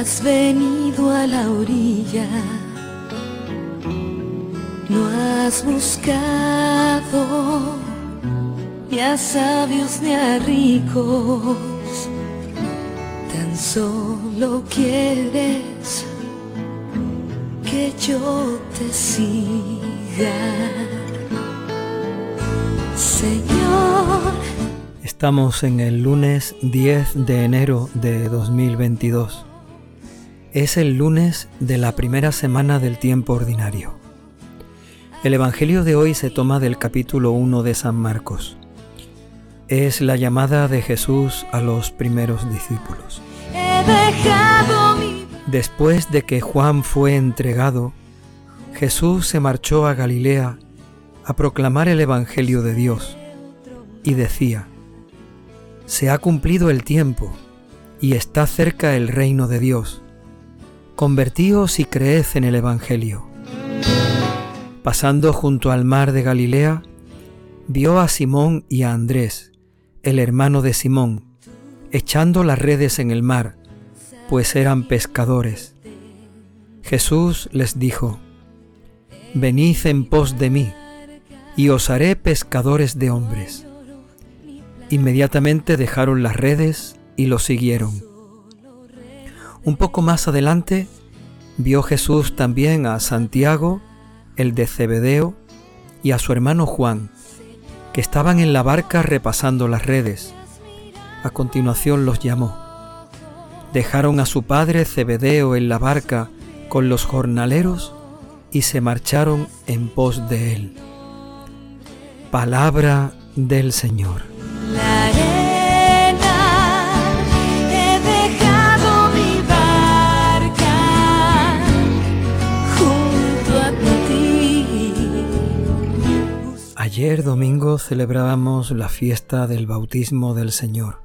has venido a la orilla, no has buscado ni a sabios ni a ricos, tan solo quieres que yo te siga. Señor, Estamos en el lunes 10 de enero de 2022. Es el lunes de la primera semana del tiempo ordinario. El Evangelio de hoy se toma del capítulo 1 de San Marcos. Es la llamada de Jesús a los primeros discípulos. Después de que Juan fue entregado, Jesús se marchó a Galilea a proclamar el Evangelio de Dios y decía, Se ha cumplido el tiempo y está cerca el reino de Dios. Convertíos y creed en el Evangelio. Pasando junto al mar de Galilea, vio a Simón y a Andrés, el hermano de Simón, echando las redes en el mar, pues eran pescadores. Jesús les dijo, Venid en pos de mí, y os haré pescadores de hombres. Inmediatamente dejaron las redes y lo siguieron. Un poco más adelante vio Jesús también a Santiago, el de Zebedeo, y a su hermano Juan, que estaban en la barca repasando las redes. A continuación los llamó. Dejaron a su padre Zebedeo en la barca con los jornaleros y se marcharon en pos de él. Palabra del Señor. Ayer domingo celebrábamos la fiesta del bautismo del Señor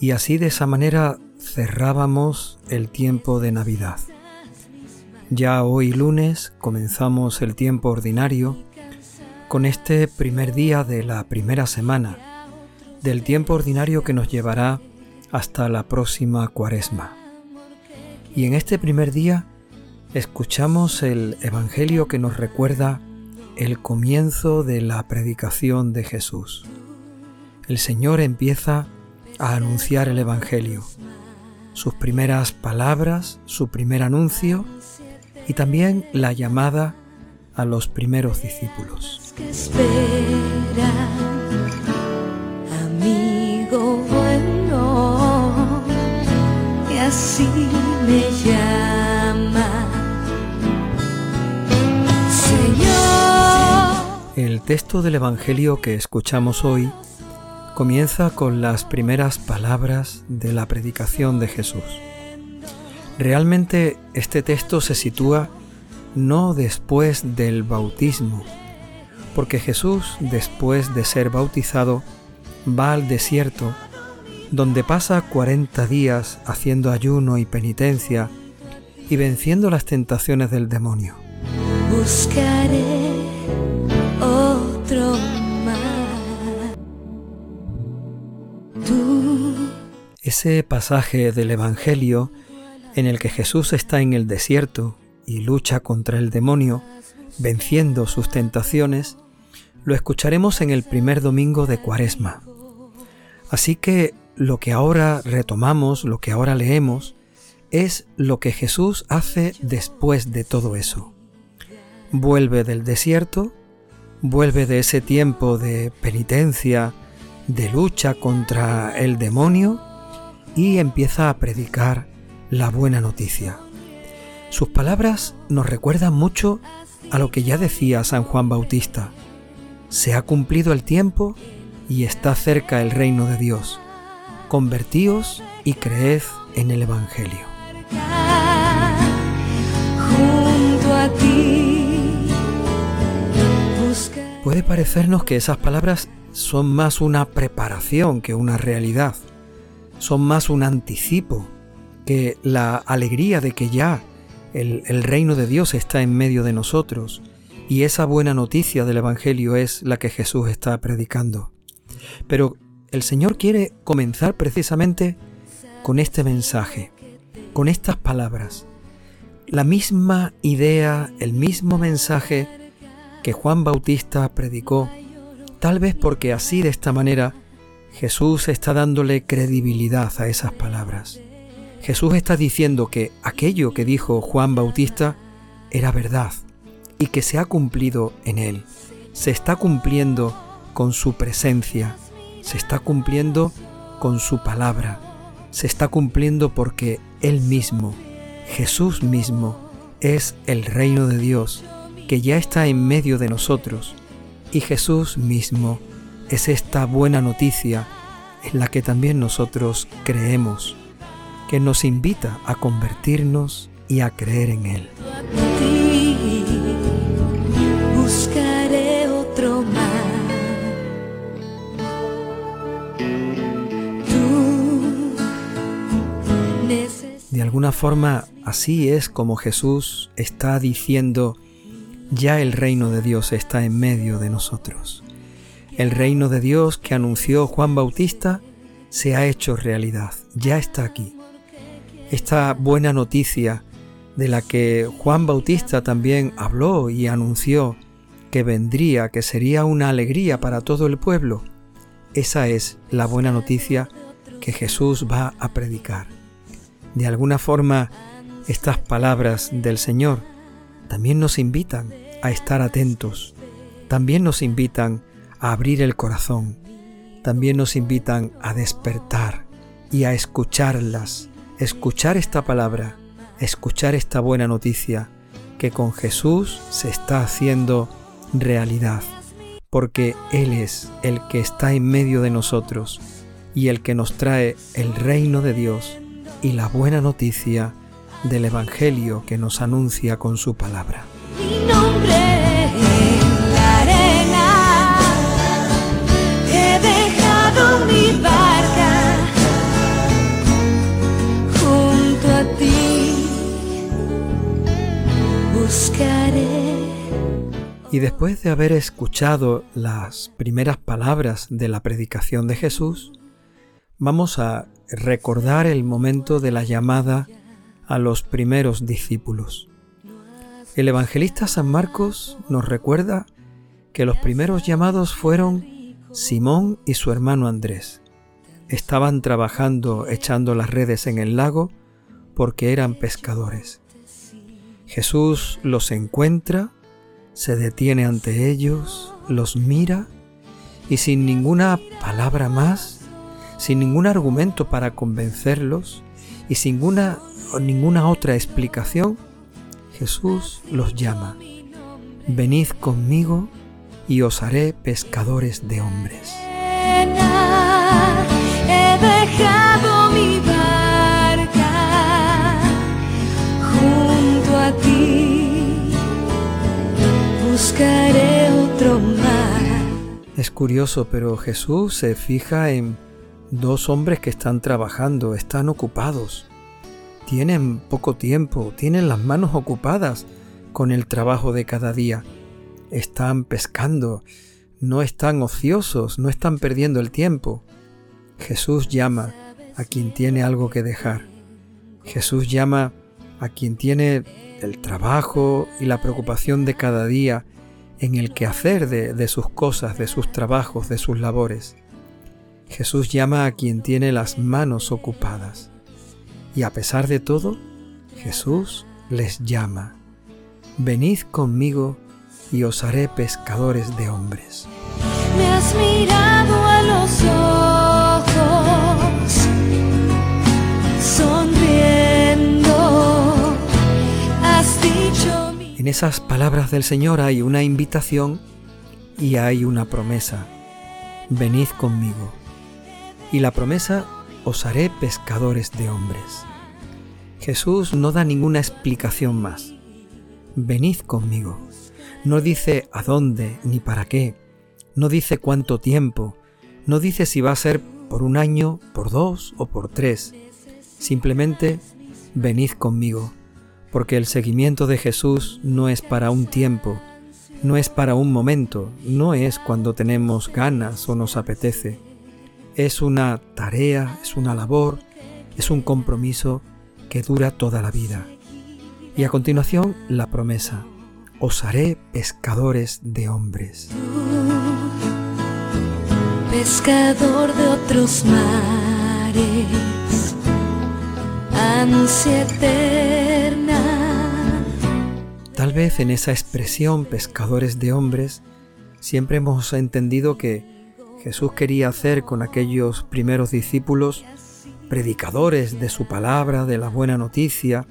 y así de esa manera cerrábamos el tiempo de Navidad. Ya hoy lunes comenzamos el tiempo ordinario con este primer día de la primera semana del tiempo ordinario que nos llevará hasta la próxima cuaresma. Y en este primer día escuchamos el Evangelio que nos recuerda el comienzo de la predicación de Jesús. El Señor empieza a anunciar el Evangelio, sus primeras palabras, su primer anuncio y también la llamada a los primeros discípulos. así me. Texto del Evangelio que escuchamos hoy comienza con las primeras palabras de la predicación de Jesús. Realmente este texto se sitúa no después del bautismo, porque Jesús, después de ser bautizado, va al desierto, donde pasa 40 días haciendo ayuno y penitencia y venciendo las tentaciones del demonio. Ese pasaje del Evangelio en el que Jesús está en el desierto y lucha contra el demonio, venciendo sus tentaciones, lo escucharemos en el primer domingo de Cuaresma. Así que lo que ahora retomamos, lo que ahora leemos, es lo que Jesús hace después de todo eso. Vuelve del desierto, vuelve de ese tiempo de penitencia, de lucha contra el demonio y empieza a predicar la buena noticia. Sus palabras nos recuerdan mucho a lo que ya decía San Juan Bautista. Se ha cumplido el tiempo y está cerca el reino de Dios. Convertíos y creed en el Evangelio. junto a ti. Busca Puede parecernos que esas palabras son más una preparación que una realidad. Son más un anticipo que la alegría de que ya el, el reino de Dios está en medio de nosotros y esa buena noticia del Evangelio es la que Jesús está predicando. Pero el Señor quiere comenzar precisamente con este mensaje. con estas palabras, la misma idea, el mismo mensaje que Juan Bautista predicó, tal vez porque así de esta manera Jesús está dándole credibilidad a esas palabras. Jesús está diciendo que aquello que dijo Juan Bautista era verdad y que se ha cumplido en él. Se está cumpliendo con su presencia, se está cumpliendo con su palabra, se está cumpliendo porque Él mismo, Jesús mismo, es el reino de Dios que ya está en medio de nosotros y Jesús mismo es esta buena noticia en la que también nosotros creemos, que nos invita a convertirnos y a creer en Él. buscaré otro De alguna forma, así es como Jesús está diciendo, ya el reino de Dios está en medio de nosotros. El reino de Dios que anunció Juan Bautista se ha hecho realidad, ya está aquí. Esta buena noticia de la que Juan Bautista también habló y anunció que vendría, que sería una alegría para todo el pueblo, esa es la buena noticia que Jesús va a predicar. De alguna forma, estas palabras del Señor también nos invitan a estar atentos, también nos invitan abrir el corazón, también nos invitan a despertar y a escucharlas, escuchar esta palabra, escuchar esta buena noticia que con Jesús se está haciendo realidad, porque Él es el que está en medio de nosotros y el que nos trae el reino de Dios y la buena noticia del Evangelio que nos anuncia con su palabra. Mi nombre Y después de haber escuchado las primeras palabras de la predicación de Jesús, vamos a recordar el momento de la llamada a los primeros discípulos. El evangelista San Marcos nos recuerda que los primeros llamados fueron Simón y su hermano Andrés. Estaban trabajando echando las redes en el lago porque eran pescadores. Jesús los encuentra, se detiene ante ellos, los mira y sin ninguna palabra más sin ningún argumento para convencerlos y sin ninguna, ninguna otra explicación, Jesús los llama. Venid conmigo y os haré pescadores de hombres. Es curioso, pero Jesús se fija en Dos hombres que están trabajando, están ocupados. Tienen poco tiempo, tienen las manos ocupadas con el trabajo de cada día. Están pescando, no están ociosos, no están perdiendo el tiempo. Jesús llama a quien tiene algo que dejar. Jesús llama a quien tiene el trabajo y la preocupación de cada día en el quehacer de, de sus cosas, de sus trabajos, de sus labores. Jesús llama a quien tiene las manos ocupadas. Y a pesar de todo, Jesús les llama. Venid conmigo y os haré pescadores de hombres. Me has mirado a los En esas palabras del Señor hay una invitación y hay una promesa. Venid conmigo y la promesa, os haré pescadores de hombres. Jesús no da ninguna explicación más. Venid conmigo. No dice a dónde ni para qué. No dice cuánto tiempo. No dice si va a ser por un año, por dos o por tres. Simplemente, venid conmigo. Porque el seguimiento de Jesús no es para un tiempo, no es para un momento, no es cuando tenemos ganas o nos apetece es una tarea, es una labor, es un compromiso que dura toda la vida. Y a continuación la promesa, os haré pescadores de hombres. pescador de otros mares, ansia eterna. Tal vez en esa expresión pescadores de hombres siempre hemos entendido que Jesús quería hacer con aquellos primeros discípulos predicadores de su palabra, de la buena noticia,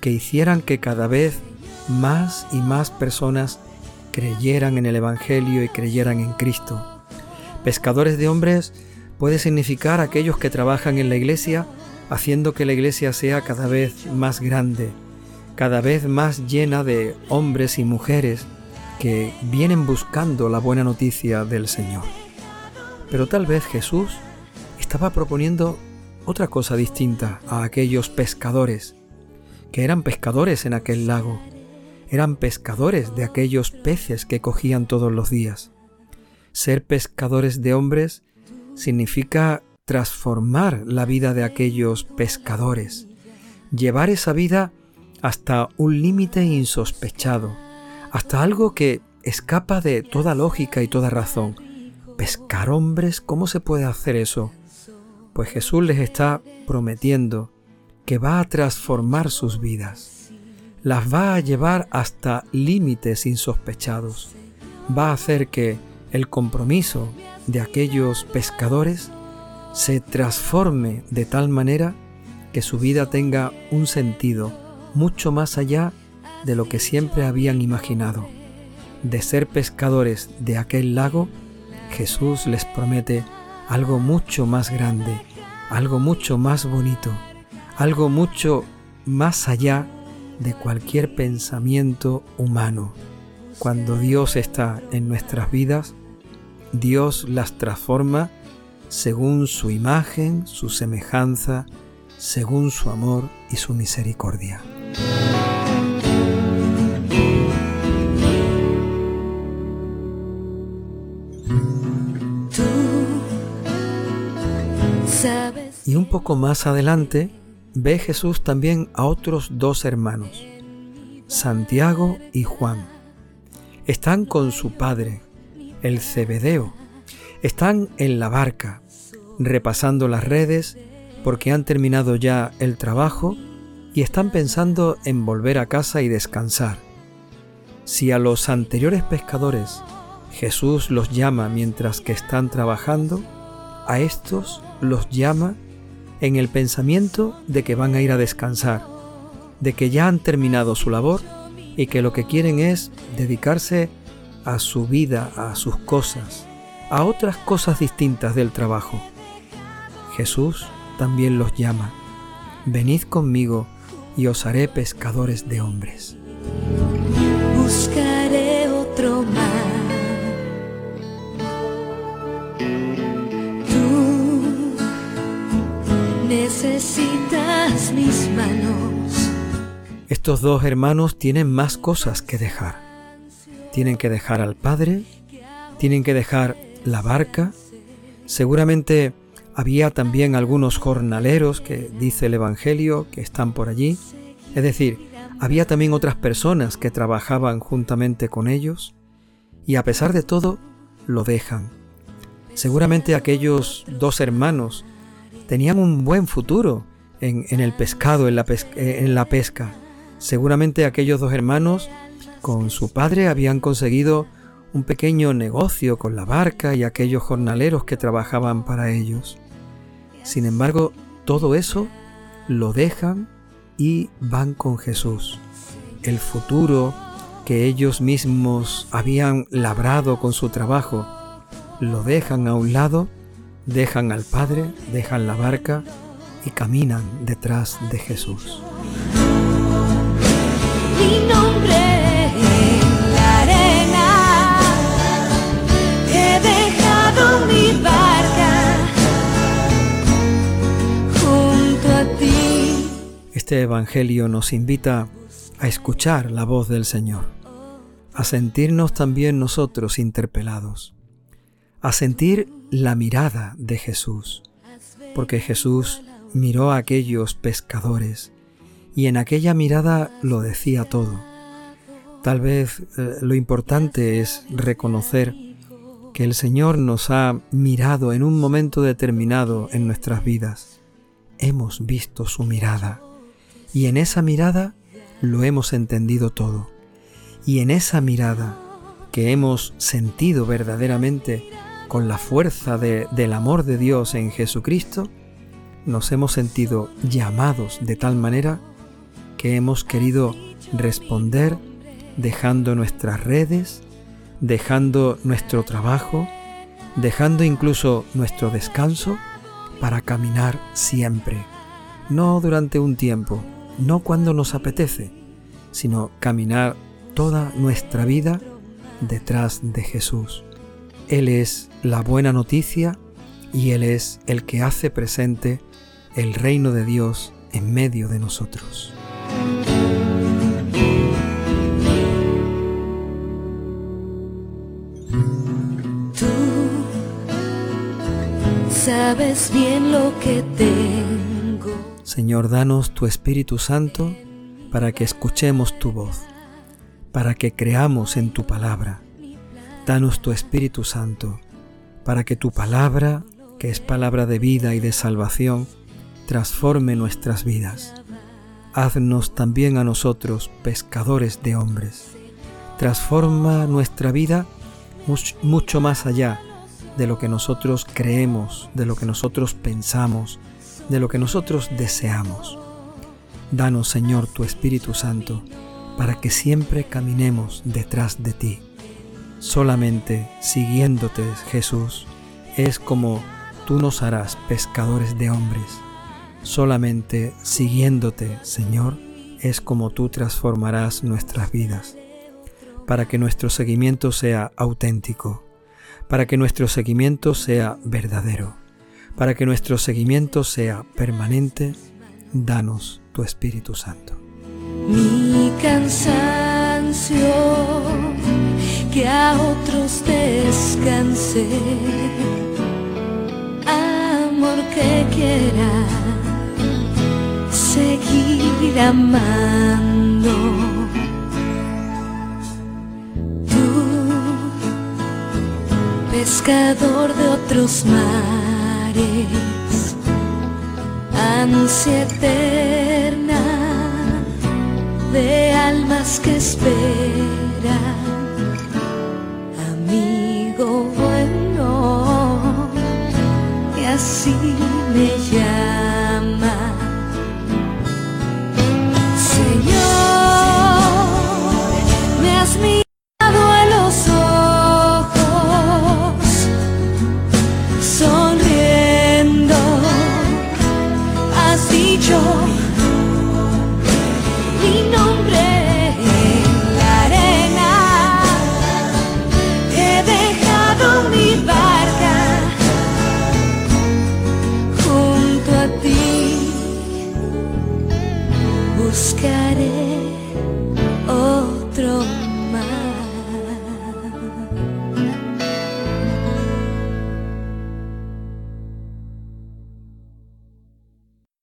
que hicieran que cada vez más y más personas creyeran en el Evangelio y creyeran en Cristo. Pescadores de hombres puede significar aquellos que trabajan en la iglesia haciendo que la iglesia sea cada vez más grande, cada vez más llena de hombres y mujeres que vienen buscando la buena noticia del Señor. Pero tal vez Jesús estaba proponiendo otra cosa distinta a aquellos pescadores, que eran pescadores en aquel lago, eran pescadores de aquellos peces que cogían todos los días. Ser pescadores de hombres significa transformar la vida de aquellos pescadores, llevar esa vida hasta un límite insospechado, hasta algo que escapa de toda lógica y toda razón. Pescar hombres, ¿cómo se puede hacer eso? Pues Jesús les está prometiendo que va a transformar sus vidas, las va a llevar hasta límites insospechados, va a hacer que el compromiso de aquellos pescadores se transforme de tal manera que su vida tenga un sentido mucho más allá de lo que siempre habían imaginado. De ser pescadores de aquel lago, Jesús les promete algo mucho más grande, algo mucho más bonito, algo mucho más allá de cualquier pensamiento humano. Cuando Dios está en nuestras vidas, Dios las transforma según su imagen, su semejanza, según su amor y su misericordia. Y un poco más adelante ve Jesús también a otros dos hermanos, Santiago y Juan. Están con su padre, el Cebedeo. Están en la barca, repasando las redes porque han terminado ya el trabajo y están pensando en volver a casa y descansar. Si a los anteriores pescadores Jesús los llama mientras que están trabajando, a estos los llama en el pensamiento de que van a ir a descansar, de que ya han terminado su labor y que lo que quieren es dedicarse a su vida, a sus cosas, a otras cosas distintas del trabajo. Jesús también los llama, venid conmigo y os haré pescadores de hombres. Buscaré otro necesitas mis manos. Estos dos hermanos tienen más cosas que dejar. Tienen que dejar al padre, tienen que dejar la barca. Seguramente había también algunos jornaleros que dice el Evangelio que están por allí. Es decir, había también otras personas que trabajaban juntamente con ellos y a pesar de todo lo dejan. Seguramente aquellos dos hermanos tenían un buen futuro en, el pescado, en la, eh, en la pesca. Seguramente aquellos dos hermanos con su padre habían conseguido un pequeño negocio con la barca y aquellos jornaleros que trabajaban para ellos. Sin embargo, todo eso lo dejan y van con Jesús. El futuro que ellos mismos habían labrado con su trabajo, lo dejan a un lado dejan al Padre, dejan la barca y caminan detrás de Jesús. Este Evangelio nos invita a escuchar la voz del Señor, a sentirnos también nosotros interpelados, a sentir la mirada de Jesús, porque Jesús miró a aquellos pescadores y en aquella mirada lo decía todo. Tal vez eh, lo importante es reconocer que el Señor nos ha mirado en un momento determinado en nuestras vidas. Hemos visto su mirada y en esa mirada lo hemos entendido todo. Y en esa mirada que hemos sentido verdaderamente con la fuerza del amor de Dios en Jesucristo, nos hemos sentido llamados de tal manera que hemos querido responder dejando nuestras redes, dejando nuestro trabajo, dejando incluso nuestro descanso para caminar siempre, no durante un tiempo, no cuando nos apetece, sino caminar toda nuestra vida detrás de Jesús. Él es la buena noticia y Él es el que hace presente el reino de Dios en medio de nosotros. sabes bien lo que tengo. Señor, danos tu Espíritu Santo para que escuchemos tu voz, para que creamos en tu palabra. Danos tu Espíritu Santo para que tu palabra, que es palabra de vida y de salvación, transforme nuestras vidas. Haznos también a nosotros pescadores de hombres. Transforma nuestra vida mucho más allá de lo que nosotros creemos, de lo que nosotros pensamos, de lo que nosotros deseamos. Danos, Señor, tu Espíritu Santo, para que siempre caminemos detrás de ti. Solamente siguiéndote, Jesús, es como tú nos harás pescadores de hombres. Solamente siguiéndote, Señor, es como tú transformarás nuestras vidas, para que nuestro seguimiento sea auténtico para que nuestro seguimiento sea verdadero, para que nuestro seguimiento sea permanente, danos tu Espíritu Santo. Mi cansancio, que a otros descanse, amor que quiera seguir amando. Pescador de otros mares, ansia eterna de almas que esperan,